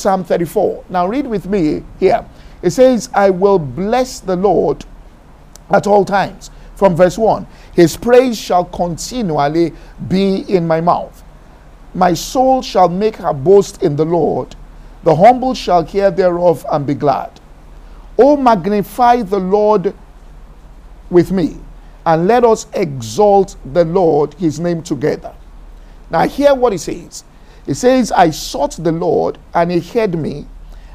Psalm 34. Now read with me here. It says, I will bless the Lord at all times. From verse 1 His praise shall continually be in my mouth. My soul shall make her boast in the Lord. The humble shall hear thereof and be glad. O magnify the Lord with me, and let us exalt the Lord, his name together. Now, hear what he says. He says, I sought the Lord, and he heard me,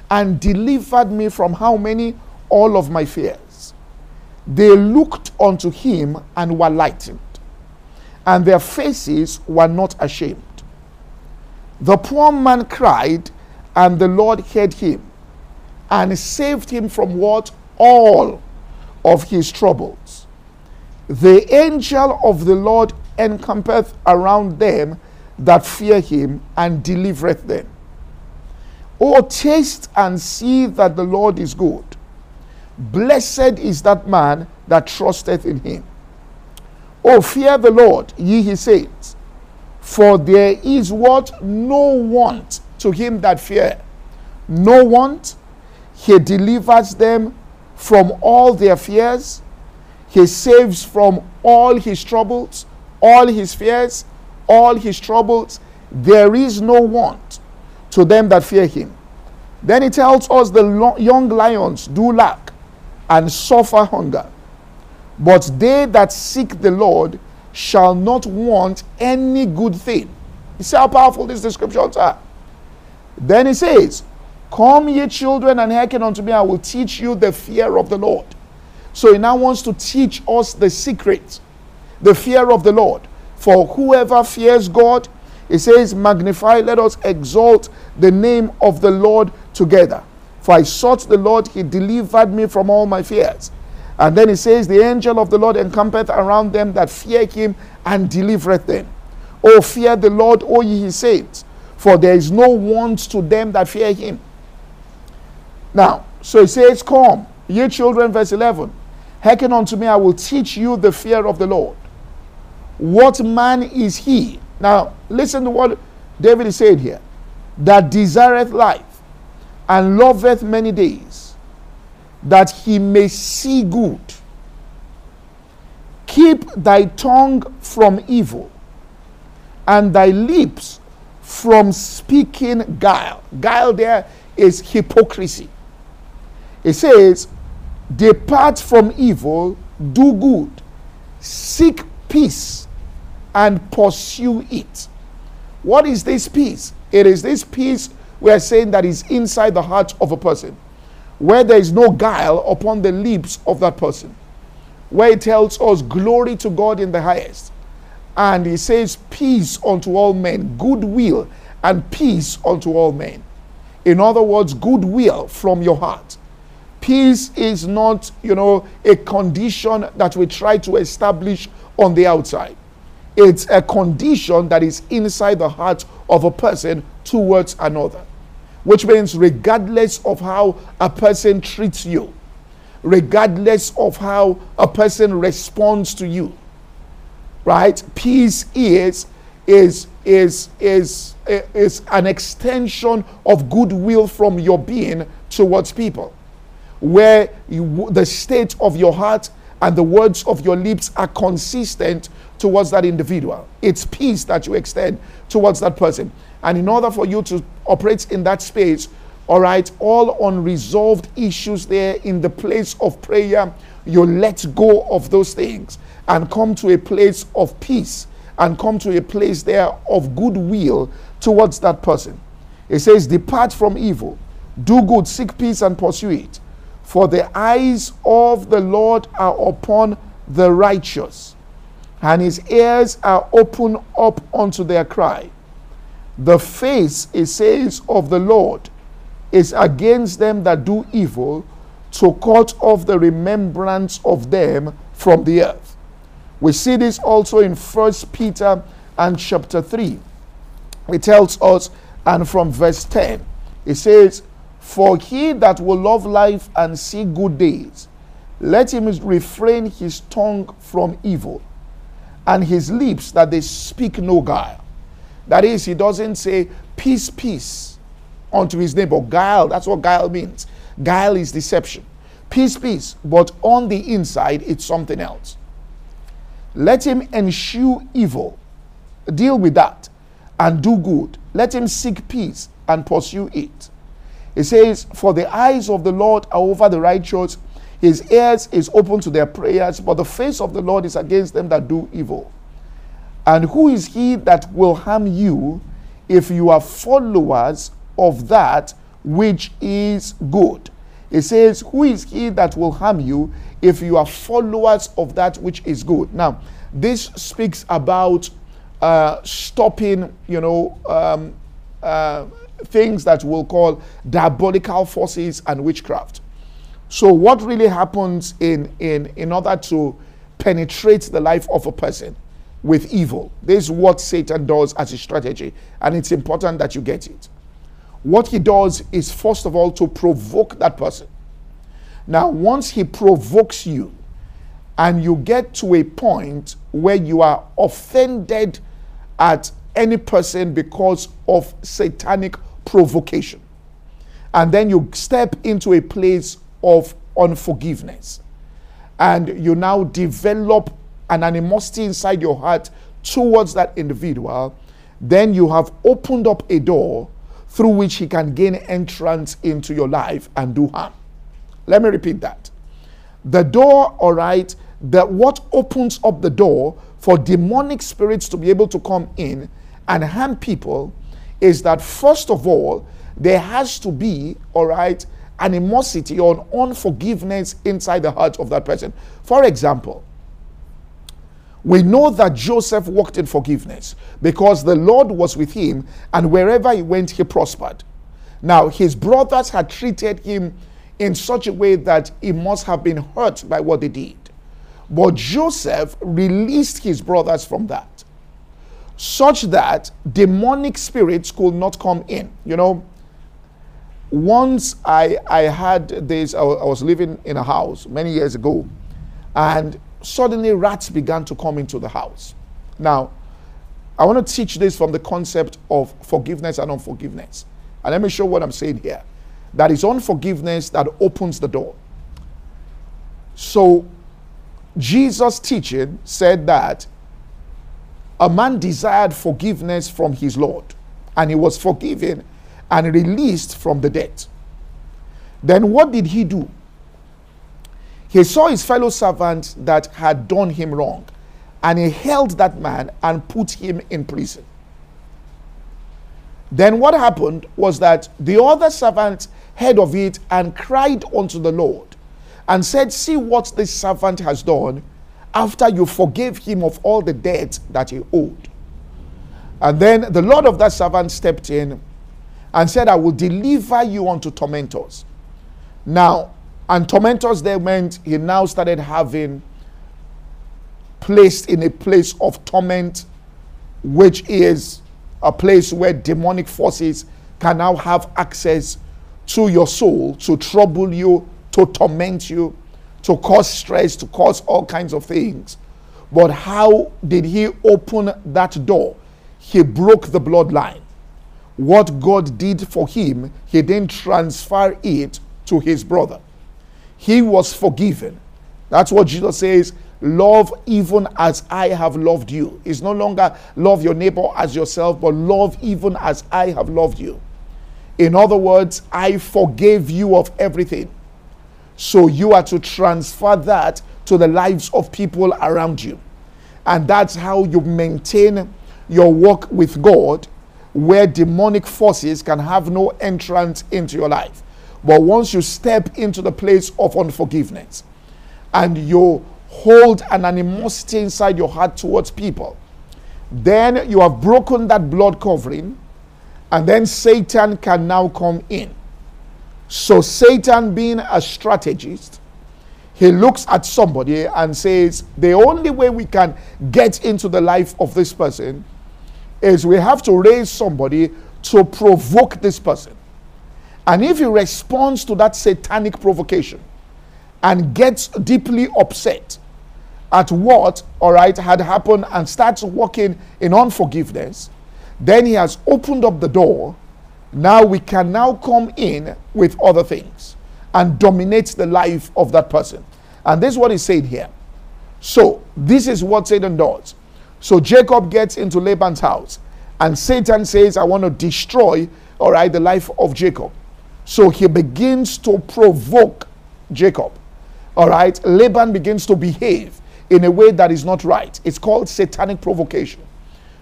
and delivered me from how many? All of my fears. They looked unto him and were lightened, and their faces were not ashamed. The poor man cried, and the Lord heard him and saved him from what? All of his troubles. The angel of the Lord encampeth around them that fear him and delivereth them. Oh, taste and see that the Lord is good. Blessed is that man that trusteth in him. Oh, fear the Lord, ye his saints, for there is what? No want to him that fear. No want. He delivers them from all their fears. He saves from all his troubles, all his fears, all his troubles. There is no want to them that fear him. Then he tells us the lo- young lions do lack and suffer hunger, but they that seek the Lord shall not want any good thing. You see how powerful these descriptions are. Then he says, Come, ye children, and hearken unto me, I will teach you the fear of the Lord. So he now wants to teach us the secret, the fear of the Lord. For whoever fears God, it says, Magnify, let us exalt the name of the Lord together. For I sought the Lord, he delivered me from all my fears. And then he says, The angel of the Lord encampeth around them that fear him and delivereth them. O fear the Lord, O ye his saints, for there is no want to them that fear him. Now, so he says, Come, ye children, verse 11, hearken unto me, I will teach you the fear of the Lord. What man is he? Now, listen to what David is saying here that desireth life and loveth many days, that he may see good. Keep thy tongue from evil, and thy lips from speaking guile. Guile there is hypocrisy. It says, Depart from evil, do good, seek peace, and pursue it. What is this peace? It is this peace we are saying that is inside the heart of a person, where there is no guile upon the lips of that person, where it tells us glory to God in the highest. And he says, Peace unto all men, goodwill and peace unto all men. In other words, goodwill from your heart. Peace is not, you know, a condition that we try to establish on the outside. It's a condition that is inside the heart of a person towards another. Which means, regardless of how a person treats you, regardless of how a person responds to you, right? Peace is is is is is an extension of goodwill from your being towards people, where you, the state of your heart and the words of your lips are consistent towards that individual. It's peace that you extend towards that person. And in order for you to operate in that space, all right, all unresolved issues there in the place of prayer, you let go of those things and come to a place of peace and come to a place there of goodwill towards that person. It says, Depart from evil, do good, seek peace, and pursue it. For the eyes of the Lord are upon the righteous, and his ears are open up unto their cry. The face, it says, of the Lord is against them that do evil, to cut off the remembrance of them from the earth. We see this also in First Peter and chapter 3. It tells us, and from verse 10, it says, For he that will love life and see good days, let him refrain his tongue from evil, and his lips that they speak no guile. That is, he doesn't say peace, peace unto his neighbor. Guile, that's what guile means. Guile is deception. Peace, peace. But on the inside, it's something else. Let him eschew evil. Deal with that and do good. Let him seek peace and pursue it. It says, For the eyes of the Lord are over the righteous, his ears is open to their prayers, but the face of the Lord is against them that do evil. And who is he that will harm you if you are followers of that which is good? It says, Who is he that will harm you if you are followers of that which is good? Now, this speaks about uh, stopping, you know, um, uh, things that we'll call diabolical forces and witchcraft. So, what really happens in, in, in order to penetrate the life of a person with evil? This is what Satan does as a strategy, and it's important that you get it. What he does is, first of all, to provoke that person. Now, once he provokes you, and you get to a point where you are offended at any person because of satanic provocation. And then you step into a place of unforgiveness. And you now develop an animosity inside your heart towards that individual. Then you have opened up a door through which he can gain entrance into your life and do harm. Let me repeat that. The door, all right, that what opens up the door for demonic spirits to be able to come in and harm people is that first of all, there has to be, all right, animosity or unforgiveness inside the heart of that person. For example, we know that Joseph walked in forgiveness because the Lord was with him, and wherever he went, he prospered. Now, his brothers had treated him in such a way that he must have been hurt by what they did. But Joseph released his brothers from that such that demonic spirits could not come in. You know, once I, I had this, I, was living in a house many years ago, and suddenly rats began to come into the house. Now, I want to teach this from the concept of forgiveness and unforgiveness. And let me show what I'm saying here. That is unforgiveness that opens the door. So, Jesus' teaching said that a man desired forgiveness from his Lord, and he was forgiven and released from the debt. Then what did he do? He saw his fellow servant that had done him wrong, and he held that man and put him in prison. Then what happened was that the other servant heard of it and cried unto the Lord and said, See what this servant has done after you forgave him of all the debt that he owed. And then the Lord of that servant stepped in and said, I will deliver you unto tormentors. Now, and tormentors there meant he now started having placed in a place of torment, which is a place where demonic forces can now have access to your soul to trouble you, to torment you, to cause stress, to cause all kinds of things. But how did he open that door? He broke the bloodline. What God did for him, he didn't transfer it to his brother. He was forgiven. That's what Jesus says love even as I have loved you. It's no longer love your neighbor as yourself, but love even as I have loved you. In other words, I forgave you of everything. So you are to transfer that to the lives of people around you. And that's how you maintain your walk with God, where demonic forces can have no entrance into your life. But once you step into the place of unforgiveness and you hold an animosity inside your heart towards people, then you have broken that blood covering, and then Satan can now come in so, Satan, being a strategist, he looks at somebody and says, The only way we can get into the life of this person is we have to raise somebody to provoke this person. And if he responds to that satanic provocation and gets deeply upset at what, all right, had happened and starts walking in unforgiveness, then he has opened up the door now we can now come in with other things and dominate the life of that person. And this is what is said here. So, this is what Satan does. So, Jacob gets into Laban's house, and Satan says, I want to destroy, all right, the life of Jacob. So, he begins to provoke Jacob. All right, Laban begins to behave in a way that is not right. It's called satanic provocation,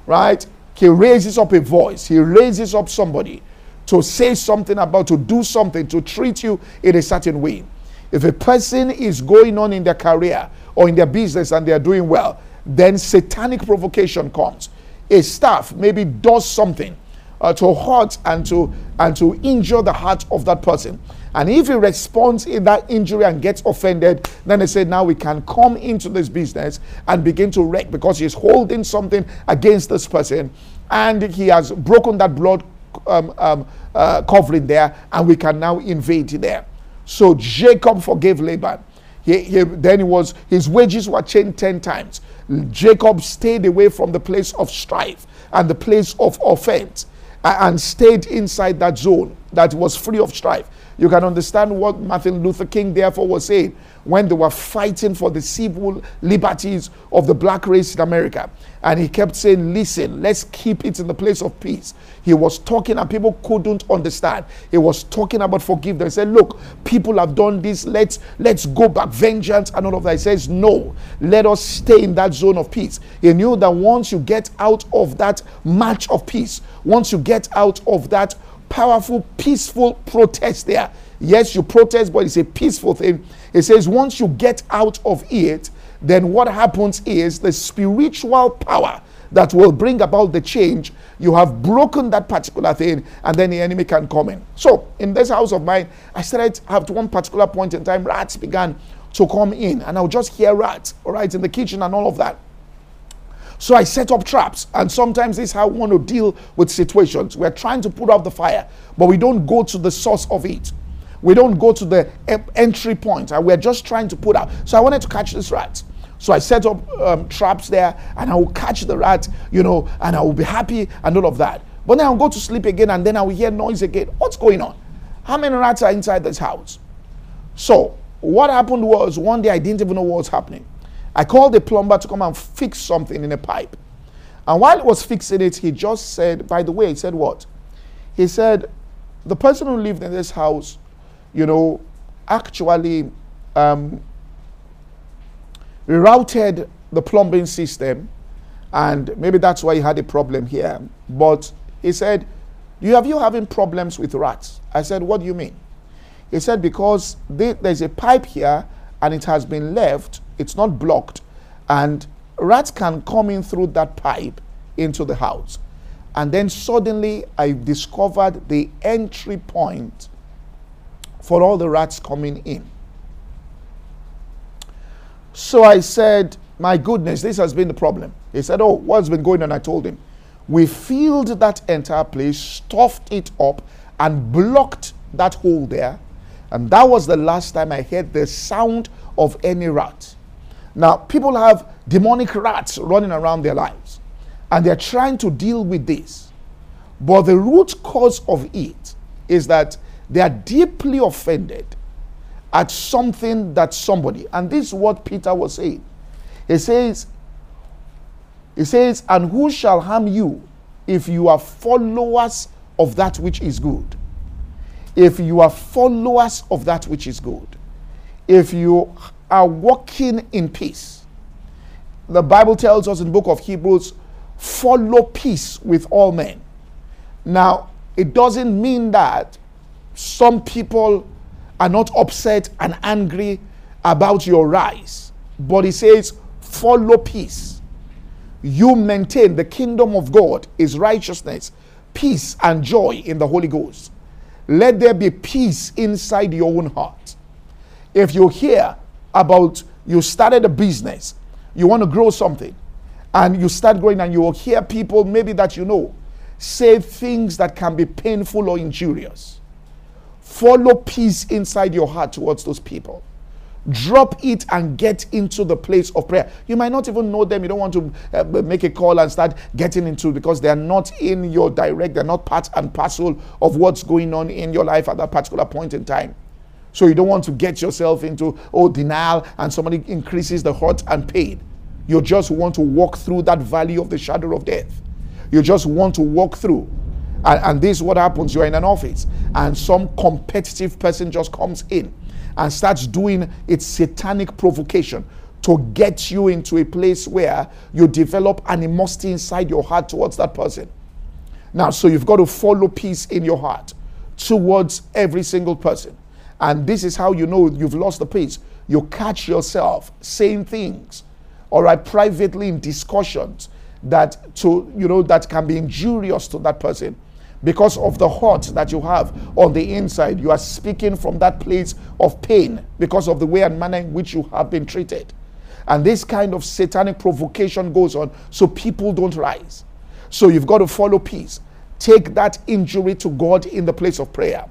right? He raises up a voice, he raises up somebody to say something about, to do something, to treat you in a certain way. If a person is going on in their career or in their business and they are doing well, then satanic provocation comes. A staff maybe does something uh, to hurt and to and to injure the heart of that person. And if he responds in that injury and gets offended, then they say, now we can come into this business and begin to wreck because he's holding something against this person and he has broken that blood um, um, uh, covering there, and we can now invade there. So Jacob forgave Laban. He, he, then he was his wages were changed ten times. Jacob stayed away from the place of strife and the place of offense, and stayed inside that zone that was free of strife. You can understand what Martin Luther King therefore was saying when they were fighting for the civil liberties of the black race in America. And he kept saying, Listen, let's keep it in the place of peace. He was talking and people couldn't understand. He was talking about forgiveness. He said, Look, people have done this. Let's let's go back, vengeance and all of that. He says, No, let us stay in that zone of peace. He knew that once you get out of that march of peace, once you get out of that powerful, peaceful protest there. Yes, you protest, but it's a peaceful thing. It says once you get out of it, then what happens is the spiritual power that will bring about the change. You have broken that particular thing, and then the enemy can come in. So, in this house of mine, I started at one particular point in time, rats began to come in, and I'll just hear rats, all right, in the kitchen and all of that. So I set up traps, and sometimes this is how we want to deal with situations. We're trying to put out the fire, but we don't go to the source of it. We don't go to the entry point, and we're just trying to put out. So I wanted to catch this rat. So I set up um, traps there, and I will catch the rat, you know, and I will be happy and all of that. But then I'll go to sleep again, and then I will hear noise again. What's going on? How many rats are inside this house? So what happened was one day I didn't even know what was happening. I called the plumber to come and fix something in a pipe. And while he was fixing it, he just said, by the way, he said what? He said, the person who lived in this house, you know, actually um, rerouted the plumbing system, and maybe that's why he had a problem here. But he said, you have you having problems with rats? I said, what do you mean? He said, because they, there's a pipe here and it has been left it's not blocked, and rats can come in through that pipe into the house. And then suddenly I discovered the entry point for all the rats coming in. So I said, My goodness, this has been the problem. He said, Oh, what's been going on? I told him. We filled that entire place, stuffed it up, and blocked that hole there. And that was the last time I heard the sound of any rat. Now, people have demonic rats running around their lives, and they're trying to deal with this. But the root cause of it is that they are deeply offended at something that somebody, and this is what Peter was saying. He says, He says, and who shall harm you if you are followers of that which is good? If you are followers of that which is good, if you are walking in peace. The Bible tells us in the book of Hebrews, follow peace with all men. Now, it doesn't mean that some people are not upset and angry about your rise, but it says, follow peace. You maintain the kingdom of God is righteousness, peace, and joy in the Holy Ghost. Let there be peace inside your own heart. If you hear about you started a business, you want to grow something, and you start growing, and you will hear people, maybe that you know, say things that can be painful or injurious. Follow peace inside your heart towards those people. Drop it and get into the place of prayer. You might not even know them. You don't want to uh, make a call and start getting into because they are not in your direct, they're not part and parcel of what's going on in your life at that particular point in time. So you don't want to get yourself into oh denial and somebody increases the hurt and pain. You just want to walk through that valley of the shadow of death. You just want to walk through. And, and this is what happens. You're in an office and some competitive person just comes in and starts doing its satanic provocation to get you into a place where you develop animosity inside your heart towards that person. Now, so you've got to follow peace in your heart towards every single person. And this is how you know you've lost the peace. You catch yourself saying things, all right, privately in discussions that to you know that can be injurious to that person because of the hurt that you have on the inside. You are speaking from that place of pain because of the way and manner in which you have been treated. And this kind of satanic provocation goes on so people don't rise. So you've got to follow peace. Take that injury to God in the place of prayer.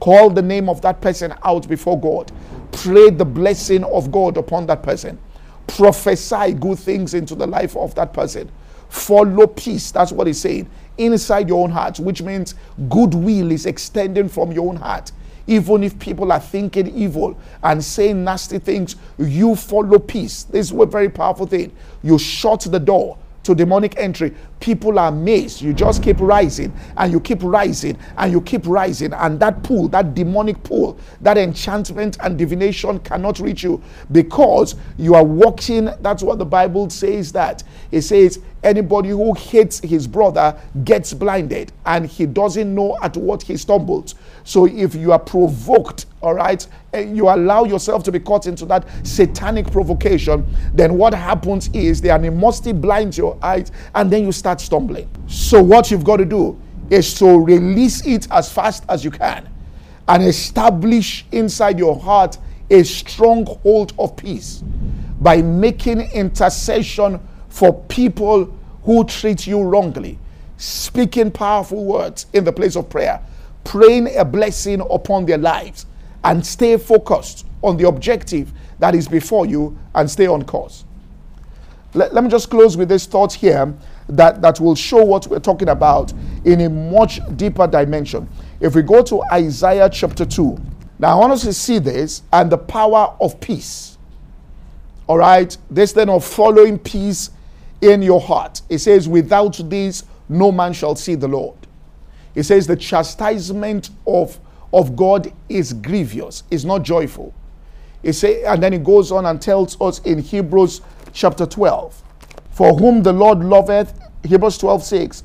Call the name of that person out before God. Pray the blessing of God upon that person. Prophesy good things into the life of that person. Follow peace. That's what he's saying inside your own heart, which means goodwill is extending from your own heart. Even if people are thinking evil and saying nasty things, you follow peace. This is a very powerful thing. You shut the door to demonic entry, people are amazed. You just keep rising and you keep rising and you keep rising. And that pool, that demonic pool, that enchantment and divination cannot reach you because you are walking. That's what the Bible says that. It says, anybody who hates his brother gets blinded and he doesn't know at what he stumbles. So if you are provoked, all right, and you allow yourself to be caught into that satanic provocation, then what happens is the animosity blinds your eyes and then you start stumbling. So what you've got to do is to release it as fast as you can and establish inside your heart a stronghold of peace by making intercession for people who treat you wrongly, speaking powerful words in the place of prayer praying a blessing upon their lives and stay focused on the objective that is before you and stay on course. Let, let me just close with this thought here that, that will show what we're talking about in a much deeper dimension. If we go to Isaiah chapter 2, now I want us to see this and the power of peace. All right, this then of following peace in your heart. It says, Without this, no man shall see the Lord. It says the chastisement of, of God is grievous, is not joyful. It say, and then it goes on and tells us in Hebrews chapter 12, for whom the Lord loveth, Hebrews 12, 6,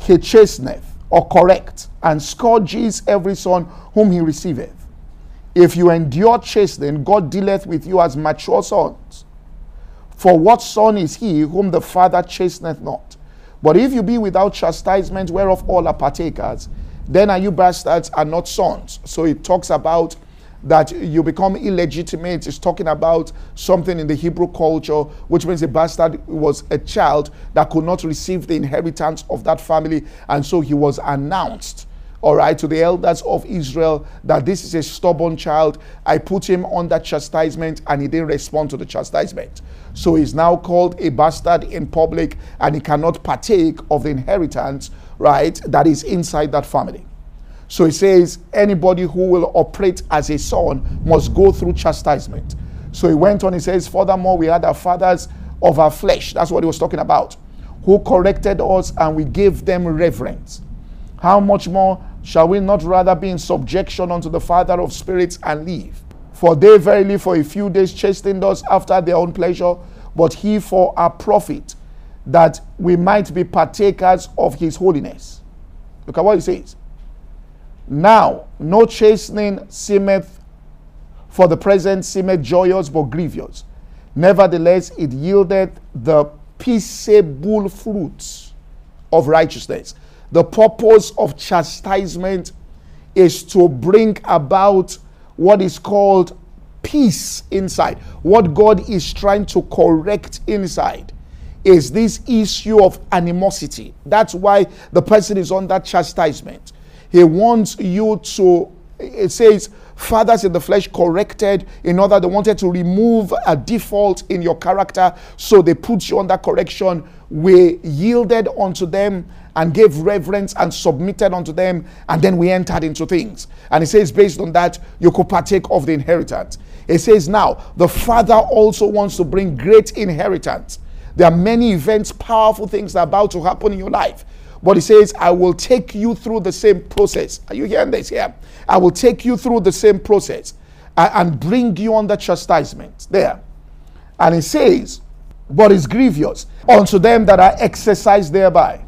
he chasteneth or correct and scourges every son whom he receiveth. If you endure chastening, God dealeth with you as mature sons. For what son is he whom the Father chasteneth not? But if you be without chastisement, whereof all are partakers, then are you bastards and not sons. So it talks about that you become illegitimate. is talking about something in the Hebrew culture, which means a bastard was a child that could not receive the inheritance of that family. And so he was announced all right, to the elders of Israel that this is a stubborn child. I put him under chastisement and he didn't respond to the chastisement. So he's now called a bastard in public and he cannot partake of the inheritance, right, that is inside that family. So he says anybody who will operate as a son must go through chastisement. So he went on, he says, Furthermore, we had our fathers of our flesh. That's what he was talking about. Who corrected us and we gave them reverence. How much more shall we not rather be in subjection unto the Father of spirits and live? For they verily for a few days chastened us after their own pleasure, but he for our profit, that we might be partakers of his holiness. Look at what he says. Now, no chastening seemeth for the present seemeth joyous but grievous. Nevertheless, it yieldeth the peaceable fruits of righteousness. The purpose of chastisement is to bring about what is called peace inside. What God is trying to correct inside is this issue of animosity. That's why the person is under chastisement. He wants you to, it says, fathers in the flesh corrected in order they wanted to remove a default in your character. So they put you under correction. We yielded unto them and gave reverence and submitted unto them. And then we entered into things. And it says, based on that, you could partake of the inheritance. It says, now the Father also wants to bring great inheritance. There are many events, powerful things that are about to happen in your life. But he says, I will take you through the same process. Are you hearing this here? I will take you through the same process and bring you under chastisement. There. And he says, But is grievous unto them that are exercised thereby.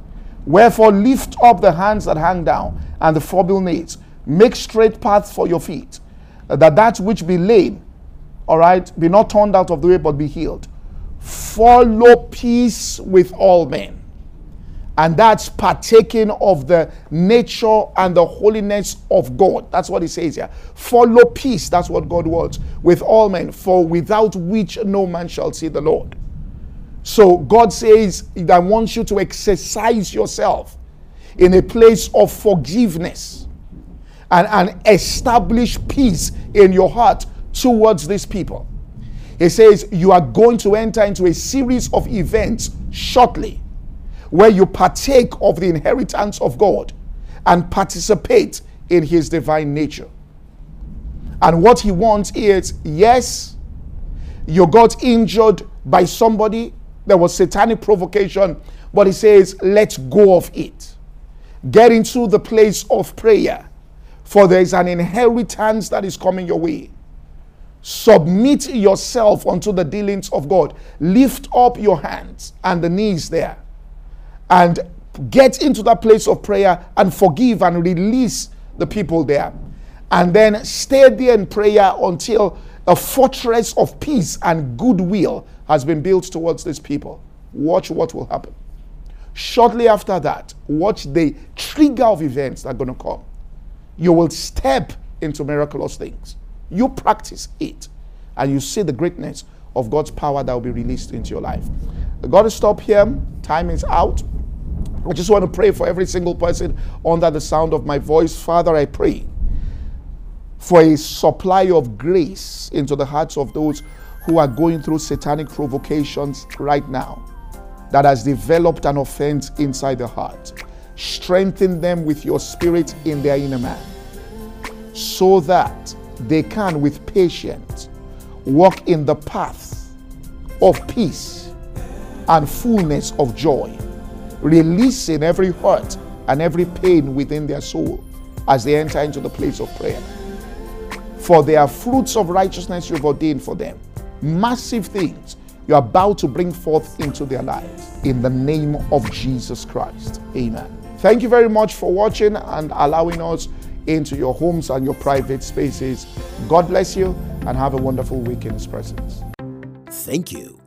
Wherefore lift up the hands that hang down and the feeble knees. Make straight paths for your feet, that that which be lame, all right, be not turned out of the way, but be healed. Follow peace with all men and that's partaking of the nature and the holiness of God. That's what he says here. Follow peace. That's what God wants with all men, for without which no man shall see the Lord. So God says, I want you to exercise yourself in a place of forgiveness and, and establish peace in your heart towards these people. He says, You are going to enter into a series of events shortly where you partake of the inheritance of God and participate in his divine nature. And what he wants is yes, you got injured by somebody, there was satanic provocation, but he says, let go of it. Get into the place of prayer, for there is an inheritance that is coming your way. Submit yourself unto the dealings of God. Lift up your hands and the knees there and get into that place of prayer and forgive and release the people there. And then stay there in prayer until a fortress of peace and goodwill has been built towards these people. Watch what will happen. Shortly after that, watch the trigger of events that are going to come. You will step into miraculous things. You practice it, and you see the greatness of God's power that will be released into your life. I got to stop here. Time is out. I just want to pray for every single person under the sound of my voice. Father, I pray for a supply of grace into the hearts of those who are going through satanic provocations right now that has developed an offense inside the heart. Strengthen them with your spirit in their inner man so that they can, with patience, walk in the path of peace and fullness of joy releasing every hurt and every pain within their soul as they enter into the place of prayer. For there are fruits of righteousness you've ordained for them, massive things you're about to bring forth into their lives. In the name of Jesus Christ. Amen. Thank you very much for watching and allowing us into your homes and your private spaces. God bless you and have a wonderful week in His presence. Thank you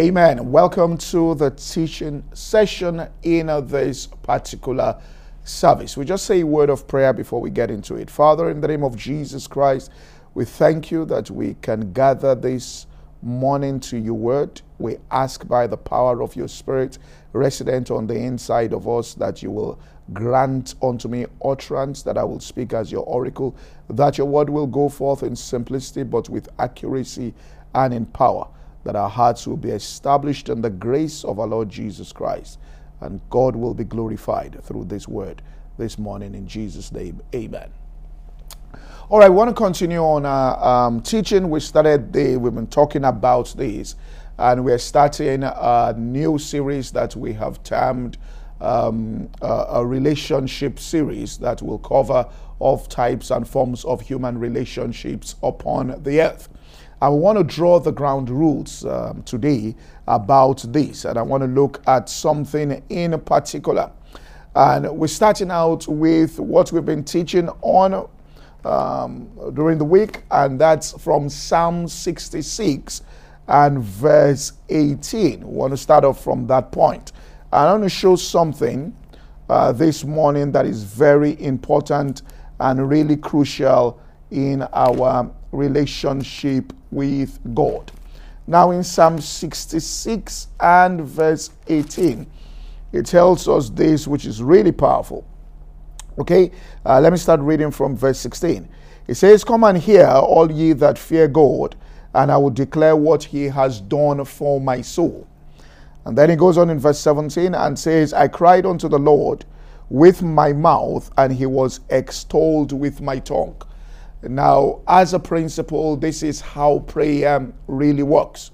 Amen. Welcome to the teaching session in this particular service. We just say a word of prayer before we get into it. Father, in the name of Jesus Christ, we thank you that we can gather this morning to your word. We ask by the power of your spirit, resident on the inside of us, that you will grant unto me utterance, that I will speak as your oracle, that your word will go forth in simplicity, but with accuracy and in power that our hearts will be established in the grace of our Lord Jesus Christ. And God will be glorified through this word this morning in Jesus' name. Amen. All right, we want to continue on our um, teaching. We started the, we've been talking about this, and we're starting a new series that we have termed um, a, a relationship series that will cover of types and forms of human relationships upon the earth. I want to draw the ground rules um, today about this, and I want to look at something in particular. And we're starting out with what we've been teaching on um, during the week, and that's from Psalm 66 and verse 18. We want to start off from that point. I want to show something uh, this morning that is very important and really crucial in our relationship with God. Now, in Psalm 66 and verse 18, it tells us this, which is really powerful. Okay, uh, let me start reading from verse 16. It says, Come and hear, all ye that fear God, and I will declare what he has done for my soul. And then he goes on in verse 17 and says, I cried unto the Lord with my mouth, and he was extolled with my tongue. Now, as a principle, this is how prayer really works.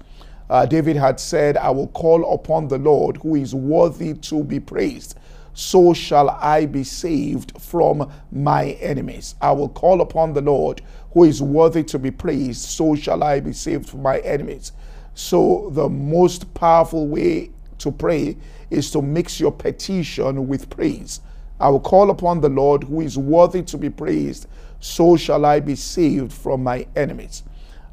Uh, David had said, I will call upon the Lord who is worthy to be praised. So shall I be saved from my enemies. I will call upon the Lord who is worthy to be praised. So shall I be saved from my enemies. So, the most powerful way to pray is to mix your petition with praise. I will call upon the Lord who is worthy to be praised so shall I be saved from my enemies.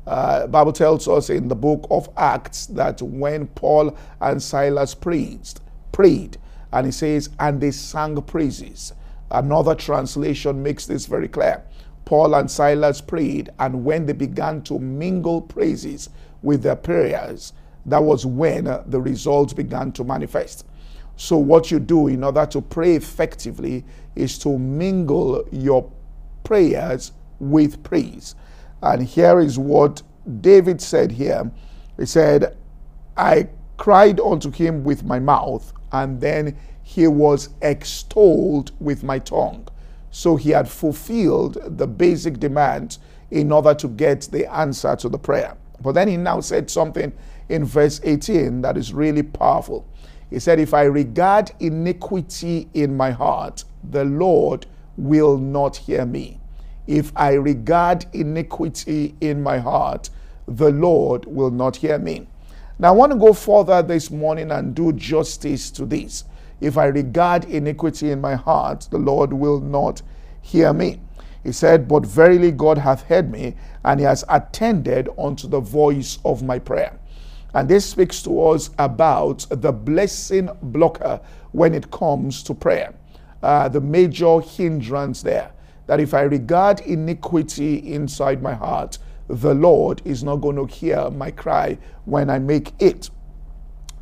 Uh, Bible tells us in the book of Acts that when Paul and Silas prayed, prayed, and he says, and they sang praises. Another translation makes this very clear. Paul and Silas prayed, and when they began to mingle praises with their prayers, that was when uh, the results began to manifest. So, what you do in order to pray effectively is to mingle your prayers with praise. And here is what David said here. He said, I cried unto him with my mouth, and then he was extolled with my tongue. So he had fulfilled the basic demand in order to get the answer to the prayer. But then he now said something in verse 18 that is really powerful. He said, If I regard iniquity in my heart, the Lord will not hear me. If I regard iniquity in my heart, the Lord will not hear me. Now, I want to go further this morning and do justice to this. If I regard iniquity in my heart, the Lord will not hear me. He said, But verily God hath heard me, and he has attended unto the voice of my prayer. And this speaks to us about the blessing blocker when it comes to prayer uh, the major hindrance there. That if I regard iniquity inside my heart, the Lord is not going to hear my cry when I make it.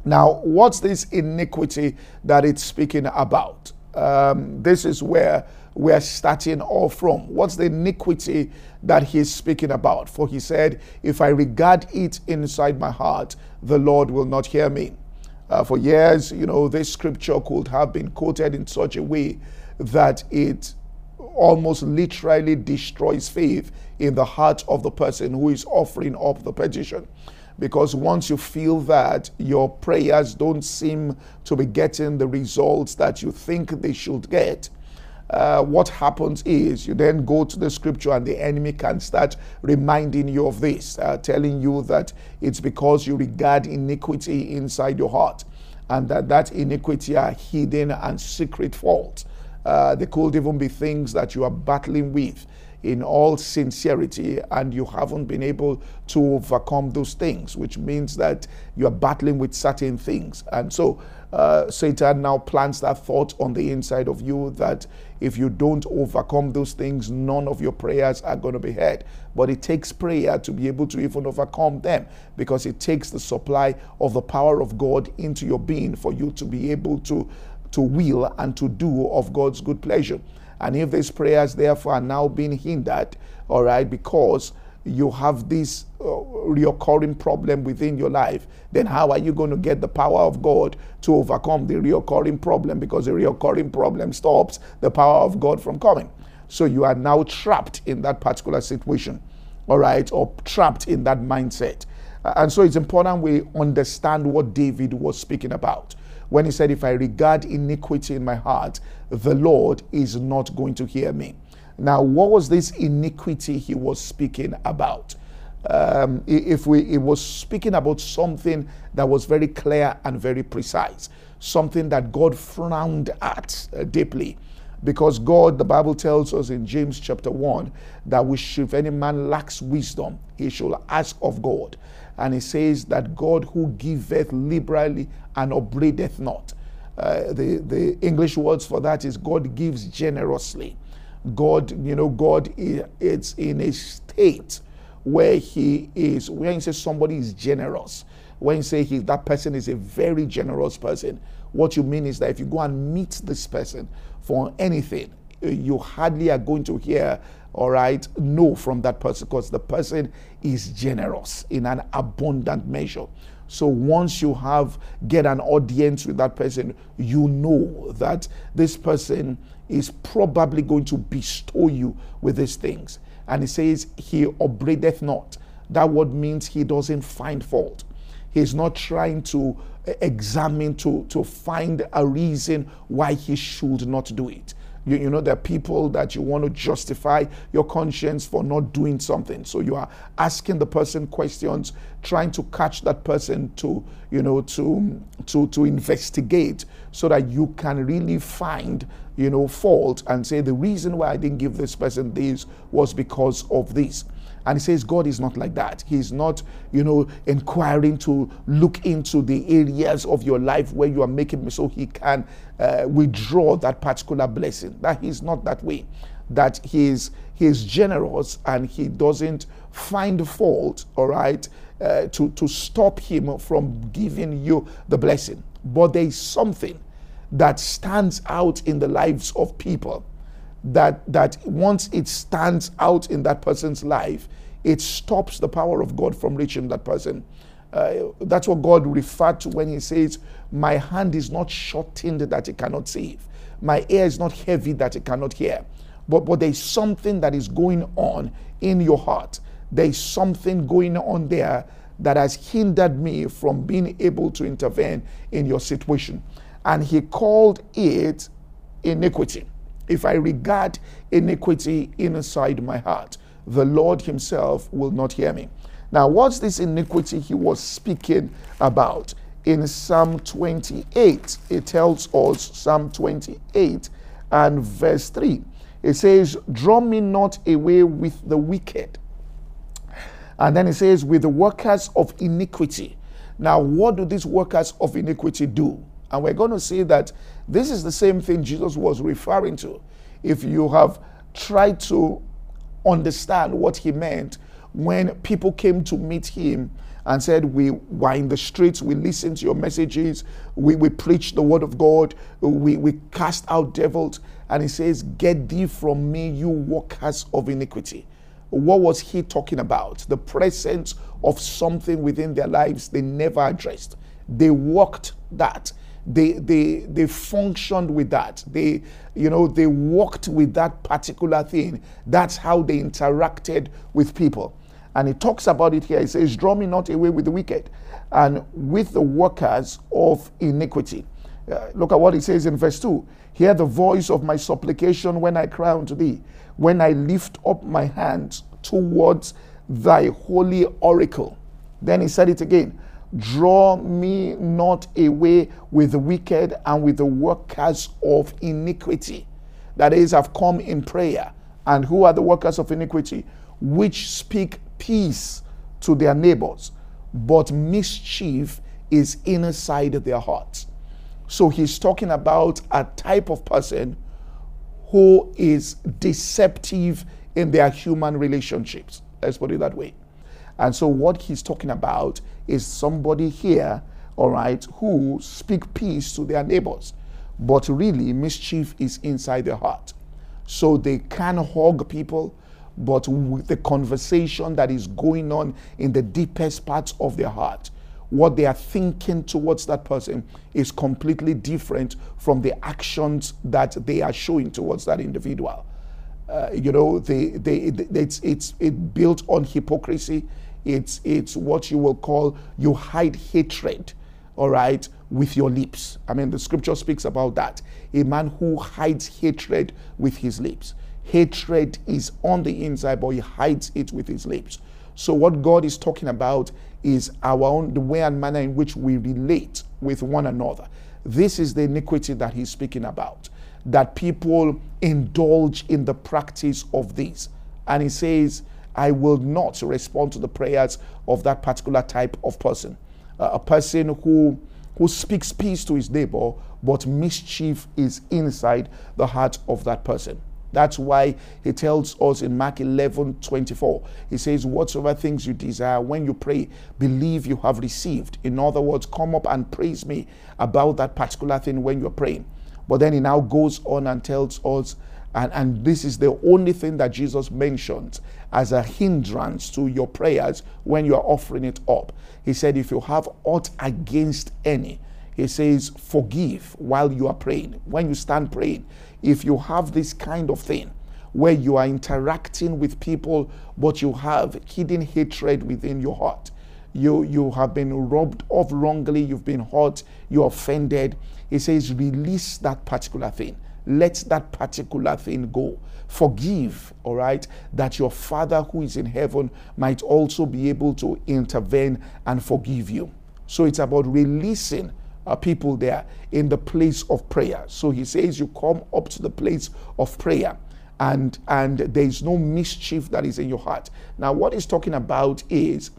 Now, what's this iniquity that it's speaking about? Um, this is where we're starting off from. What's the iniquity that he's speaking about? For he said, If I regard it inside my heart, the Lord will not hear me. Uh, for years, you know, this scripture could have been quoted in such a way that it almost literally destroys faith in the heart of the person who is offering up the petition. Because once you feel that your prayers don't seem to be getting the results that you think they should get, uh, what happens is you then go to the scripture and the enemy can start reminding you of this, uh, telling you that it's because you regard iniquity inside your heart and that that iniquity are hidden and secret faults. Uh, they could even be things that you are battling with in all sincerity and you haven't been able to overcome those things, which means that you are battling with certain things. And so uh, Satan now plants that thought on the inside of you that if you don't overcome those things, none of your prayers are going to be heard. But it takes prayer to be able to even overcome them because it takes the supply of the power of God into your being for you to be able to, to will and to do of God's good pleasure. And if these prayers, therefore, are now being hindered, all right, because you have this uh, reoccurring problem within your life, then how are you going to get the power of God to overcome the reoccurring problem? Because the reoccurring problem stops the power of God from coming. So you are now trapped in that particular situation, all right, or trapped in that mindset. And so it's important we understand what David was speaking about when he said, If I regard iniquity in my heart, the Lord is not going to hear me. Now, what was this iniquity he was speaking about? Um, if we was speaking about something that was very clear and very precise, something that God frowned at uh, deeply. Because God, the Bible tells us in James chapter 1 that we should, if any man lacks wisdom, he should ask of God. And he says that God who giveth liberally and upbraideth not. Uh, the, the English words for that is God gives generously. God, you know, God is in a state where he is, when you say somebody is generous, when you say he, that person is a very generous person, what you mean is that if you go and meet this person for anything, uh, you hardly are going to hear, all right, no from that person because the person is generous in an abundant measure. So once you have get an audience with that person, you know that this person is probably going to bestow you with these things. And he says, He upbraideth not. That word means he doesn't find fault. He's not trying to uh, examine, to, to find a reason why he should not do it. You, you know, there are people that you want to justify your conscience for not doing something. So you are asking the person questions, trying to catch that person to, you know, to to to investigate so that you can really find, you know, fault and say the reason why I didn't give this person this was because of this. And he says God is not like that. He's not, you know, inquiring to look into the areas of your life where you are making so he can uh, withdraw that particular blessing. That he's not that way. That he's he's generous and he doesn't find fault, all right, uh, to, to stop him from giving you the blessing. But there is something that stands out in the lives of people that that once it stands out in that person's life, it stops the power of God from reaching that person. Uh, that's what God referred to when He says, My hand is not shortened that it cannot save, my ear is not heavy that it cannot hear. But, but there's something that is going on in your heart. There's something going on there that has hindered me from being able to intervene in your situation. And He called it iniquity if I regard iniquity inside my heart, the Lord Himself will not hear me. Now, what's this iniquity He was speaking about? In Psalm 28, it tells us, Psalm 28 and verse 3, it says, Draw me not away with the wicked. And then it says, With the workers of iniquity. Now, what do these workers of iniquity do? And we're going to see that this is the same thing Jesus was referring to. If you have tried to understand what he meant when people came to meet him and said, We were in the streets, we listened to your messages, we, we preached the word of God, we, we cast out devils. And he says, Get thee from me, you workers of iniquity. What was he talking about? The presence of something within their lives they never addressed. They walked that they they they functioned with that. They you know they worked with that particular thing. That's how they interacted with people. And he talks about it here. He says draw me not away with the wicked and with the workers of iniquity. Uh, look at what he says in verse 2 hear the voice of my supplication when i cry unto thee when i lift up my hands towards thy holy oracle. Then he said it again Draw me not away with the wicked and with the workers of iniquity. That is, I've come in prayer. And who are the workers of iniquity? Which speak peace to their neighbors, but mischief is inside their hearts. So he's talking about a type of person who is deceptive in their human relationships. Let's put it that way. And so, what he's talking about is somebody here, all right, who speak peace to their neighbors, but really mischief is inside their heart. So they can hug people, but with the conversation that is going on in the deepest parts of their heart. What they are thinking towards that person is completely different from the actions that they are showing towards that individual. Uh, you know, they, they, it, it's, it's it built on hypocrisy. It's, it's what you will call you hide hatred, all right, with your lips. I mean, the scripture speaks about that. A man who hides hatred with his lips. Hatred is on the inside, but he hides it with his lips. So, what God is talking about is our own, the way and manner in which we relate with one another. This is the iniquity that he's speaking about that people indulge in the practice of this. And he says, I will not respond to the prayers of that particular type of person. Uh, a person who, who speaks peace to his neighbor, but mischief is inside the heart of that person. That's why he tells us in Mark 11 24, he says, Whatsoever things you desire, when you pray, believe you have received. In other words, come up and praise me about that particular thing when you're praying. But then he now goes on and tells us, and, and this is the only thing that Jesus mentions as a hindrance to your prayers when you are offering it up. He said, If you have aught against any, he says, forgive while you are praying. When you stand praying, if you have this kind of thing where you are interacting with people, but you have hidden hatred within your heart, you, you have been robbed of wrongly, you've been hurt, you're offended, he says, release that particular thing. Let that particular thing go. Forgive, all right, that your Father who is in heaven might also be able to intervene and forgive you. So it's about releasing uh, people there in the place of prayer. So he says, you come up to the place of prayer and and there is no mischief that is in your heart. Now, what he's talking about is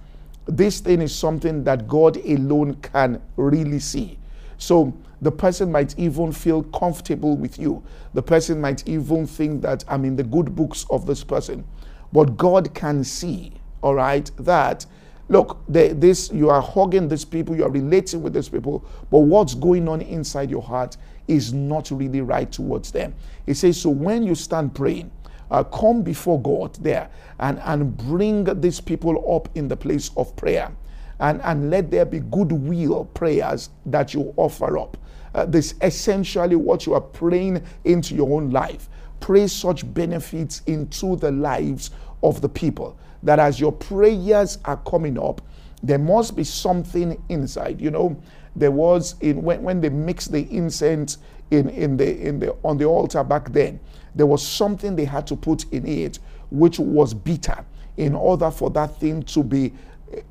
this thing is something that God alone can really see. So the person might even feel comfortable with you. The person might even think that I'm in the good books of this person. But God can see, all right, that look, this you are hugging these people, you are relating with these people, but what's going on inside your heart is not really right towards them. He says, so when you stand praying, uh, come before God there and, and bring these people up in the place of prayer and, and let there be goodwill prayers that you offer up. Uh, this essentially what you are praying into your own life. Pray such benefits into the lives of the people that as your prayers are coming up, there must be something inside. You know, there was in when, when they mixed the incense in, in the in the on the altar back then, there was something they had to put in it which was bitter in order for that thing to be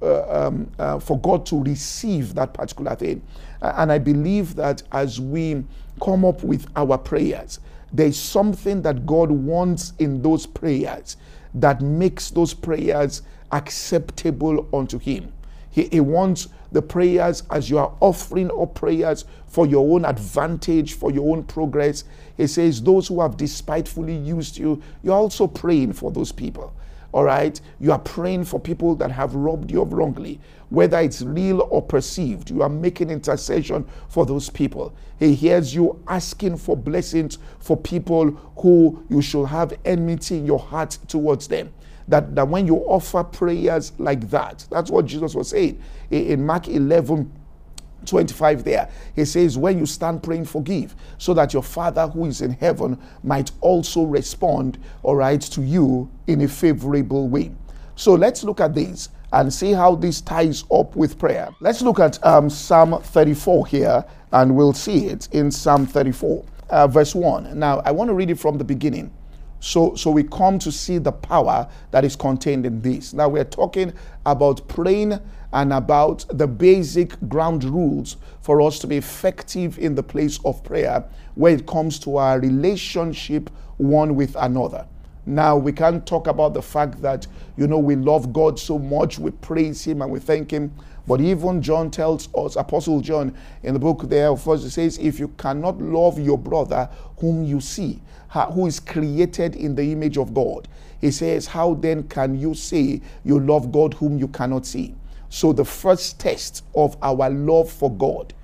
uh, um, uh, for God to receive that particular thing. And I believe that as we come up with our prayers, there's something that God wants in those prayers that makes those prayers acceptable unto Him. He, he, wants the prayers as you are offering up prayers for your own advantage, for your own progress. He says, Those who have despitefully used you, you're also praying for those people. All right. You are praying for people that have robbed you of wrongly, whether it's real or perceived. You are making intercession for those people. He hears you asking for blessings for people who you should have enmity in your heart towards them. That, that when you offer prayers like that, that's what Jesus was saying in Mark 11 25 there. He says, When you stand praying, forgive, so that your Father who is in heaven might also respond, all right, to you in a favorable way. So let's look at this and see how this ties up with prayer. Let's look at um, Psalm 34 here, and we'll see it in Psalm 34, uh, verse 1. Now, I want to read it from the beginning. So, so we come to see the power that is contained in this. Now, we're talking about praying and about the basic ground rules for us to be effective in the place of prayer when it comes to our relationship one with another. Now, we can't talk about the fact that, you know, we love God so much, we praise Him and we thank Him. But even John tells us, Apostle John, in the book there, first it says, if you cannot love your brother whom you see, who is created in the image of God, he says, how then can you say you love God whom you cannot see? So, the first test of our love for God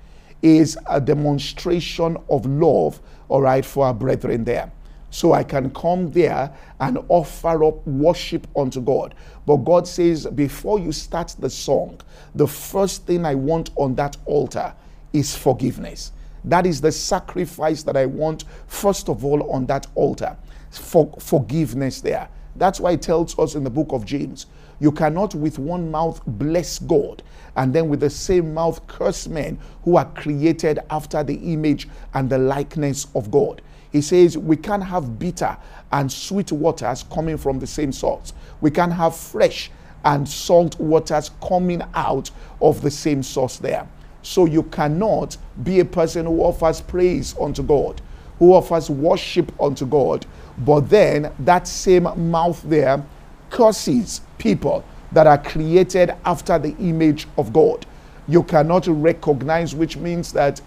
is a demonstration of love, all right, for our brethren there. So I can come there and offer up worship unto God. But God says, before you start the song, the first thing I want on that altar is forgiveness. That is the sacrifice that I want, first of all, on that altar. For forgiveness there. That's why it tells us in the book of James you cannot with one mouth bless God and then with the same mouth curse men who are created after the image and the likeness of God. He says we can't have bitter and sweet waters coming from the same source. We can't have fresh and salt waters coming out of the same source there. So you cannot be a person who offers praise unto God, who offers worship unto God, but then that same mouth there curses people that are created after the image of God. You cannot recognize, which means that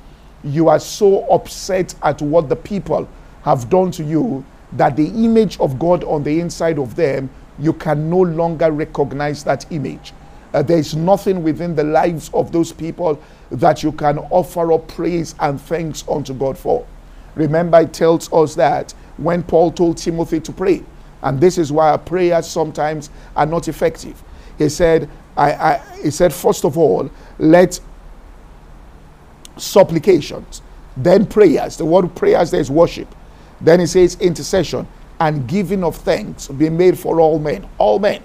you are so upset at what the people have done to you that the image of God on the inside of them, you can no longer recognize that image. Uh, there is nothing within the lives of those people that you can offer up praise and thanks unto God for. Remember, it tells us that when Paul told Timothy to pray, and this is why our prayers sometimes are not effective. He said, I, I, he said, first of all, let supplications, then prayers. The word prayers there is worship. Then he says intercession and giving of thanks be made for all men. All men.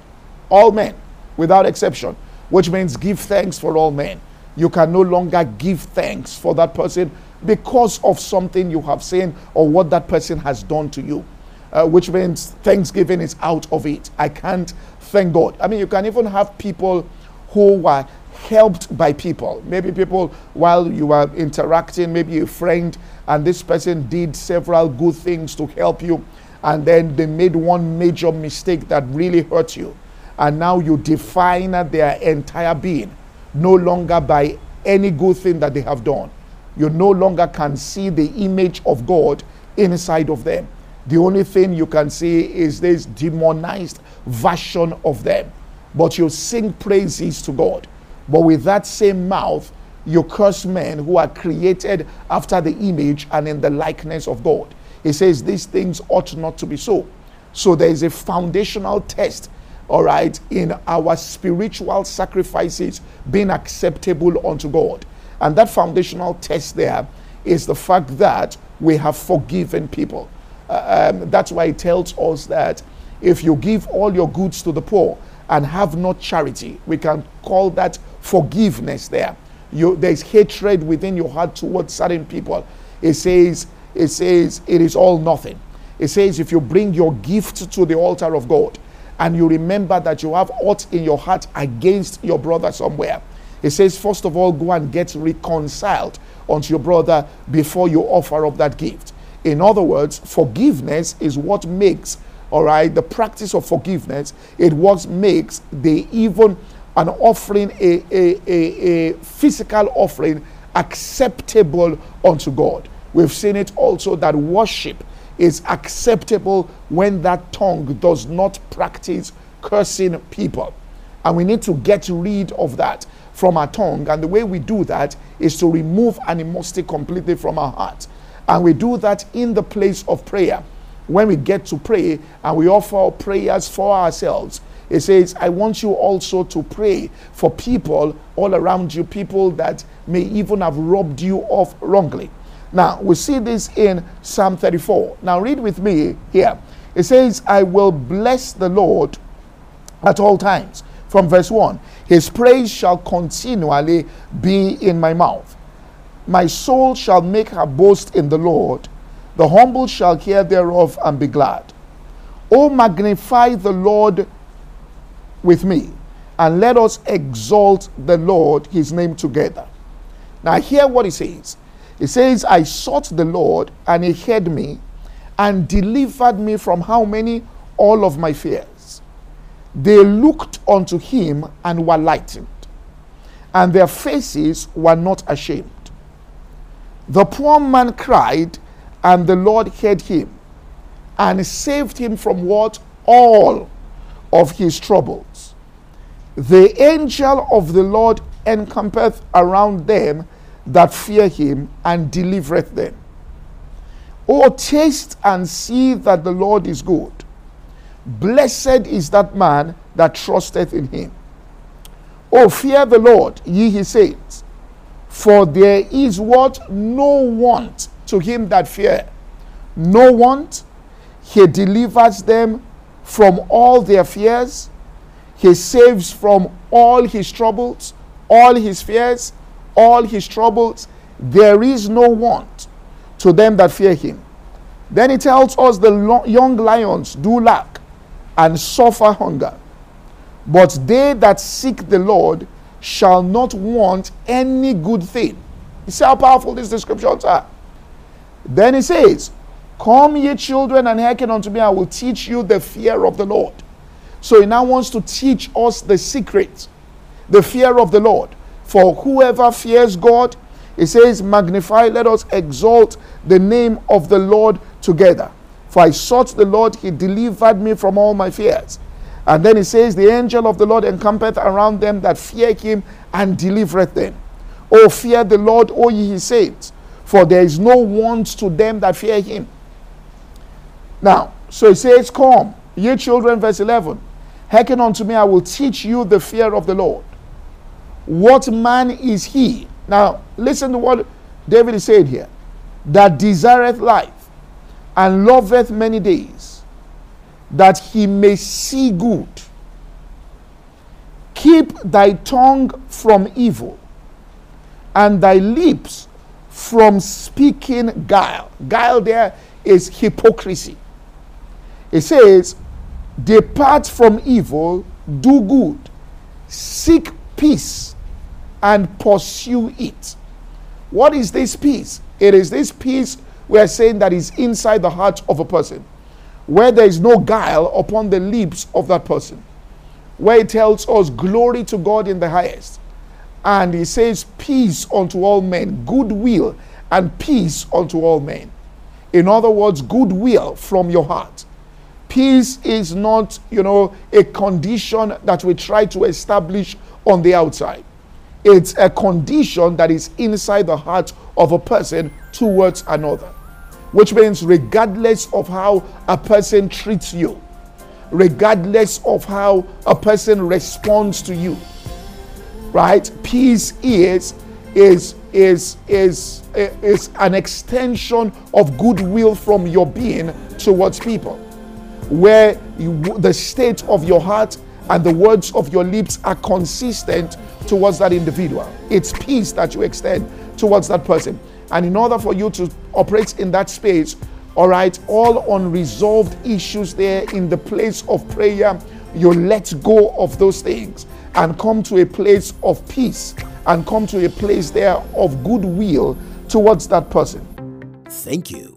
All men, without exception, which means give thanks for all men. You can no longer give thanks for that person because of something you have seen or what that person has done to you, uh, which means thanksgiving is out of it. I can't thank God. I mean, you can even have people who were helped by people. Maybe people, while you were interacting, maybe a friend, and this person did several good things to help you, and then they made one major mistake that really hurt you. And now you define their entire being no longer by any good thing that they have done. You no longer can see the image of God inside of them. The only thing you can see is this demonized version of them. But you sing praises to God. But with that same mouth, you curse men who are created after the image and in the likeness of God. He says these things ought not to be so. So there is a foundational test all right, in our spiritual sacrifices being acceptable unto God. And that foundational test there is the fact that we have forgiven people. Uh, um, that's why it tells us that if you give all your goods to the poor and have not charity, we can call that forgiveness there. You, there's hatred within your heart towards certain people. It says, it says, it is all nothing. It says, if you bring your gift to the altar of God and you remember that you have aught in your heart against your brother somewhere, it says, first of all, go and get reconciled unto your brother before you offer up that gift. In other words, forgiveness is what makes, all right, the practice of forgiveness, it what makes the even an offering, a, a, a, a physical offering, acceptable unto God. We've seen it also that worship is acceptable when that tongue does not practice cursing people. And we need to get rid of that from our tongue. And the way we do that is to remove animosity completely from our heart. And we do that in the place of prayer. When we get to pray and we offer prayers for ourselves, it says, I want you also to pray for people all around you, people that may even have robbed you off wrongly. Now, we see this in Psalm 34. Now, read with me here. It says, I will bless the Lord at all times. From verse 1 His praise shall continually be in my mouth. My soul shall make her boast in the Lord. The humble shall hear thereof and be glad. O magnify the Lord with me, and let us exalt the Lord, his name together. Now, hear what he says. He says, I sought the Lord, and he heard me, and delivered me from how many? All of my fears. They looked unto him and were lightened, and their faces were not ashamed. The poor man cried, and the Lord heard him and saved him from what? All of his troubles. The angel of the Lord encampeth around them that fear him and delivereth them. Oh, taste and see that the Lord is good. Blessed is that man that trusteth in him. Oh, fear the Lord, ye his saints, for there is what no want to him that fear. No want. He delivers them from all their fears. He saves from all his troubles, all his fears, all his troubles. There is no want to them that fear him. Then he tells us the lo- young lions do lack and suffer hunger. But they that seek the Lord shall not want any good thing. You see how powerful these descriptions are. Then he says, Come, ye children, and hearken unto me. I will teach you the fear of the Lord. So he now wants to teach us the secret, the fear of the Lord. For whoever fears God, he says, Magnify, let us exalt the name of the Lord together. For I sought the Lord, he delivered me from all my fears. And then he says, The angel of the Lord encampeth around them that fear him and delivereth them. O fear the Lord, O ye his saints, for there is no want to them that fear him. Now, so he says, Come, ye children, verse 11, hearken unto me, I will teach you the fear of the Lord. What man is he? Now, listen to what David is saying here that desireth life and loveth many days, that he may see good. Keep thy tongue from evil, and thy lips from speaking guile. Guile there is hypocrisy. It says, Depart from evil, do good, seek peace, and pursue it. What is this peace? It is this peace we are saying that is inside the heart of a person, where there is no guile upon the lips of that person, where it tells us glory to God in the highest. And he says, Peace unto all men, goodwill and peace unto all men. In other words, goodwill from your heart. Peace is not, you know, a condition that we try to establish on the outside. It's a condition that is inside the heart of a person towards another. Which means, regardless of how a person treats you, regardless of how a person responds to you, right? Peace is is is is is an extension of goodwill from your being towards people, where you, the state of your heart and the words of your lips are consistent towards that individual. It's peace that you extend towards that person. And in order for you to operate in that space, all right, all unresolved issues there in the place of prayer, you let go of those things and come to a place of peace and come to a place there of goodwill towards that person. Thank you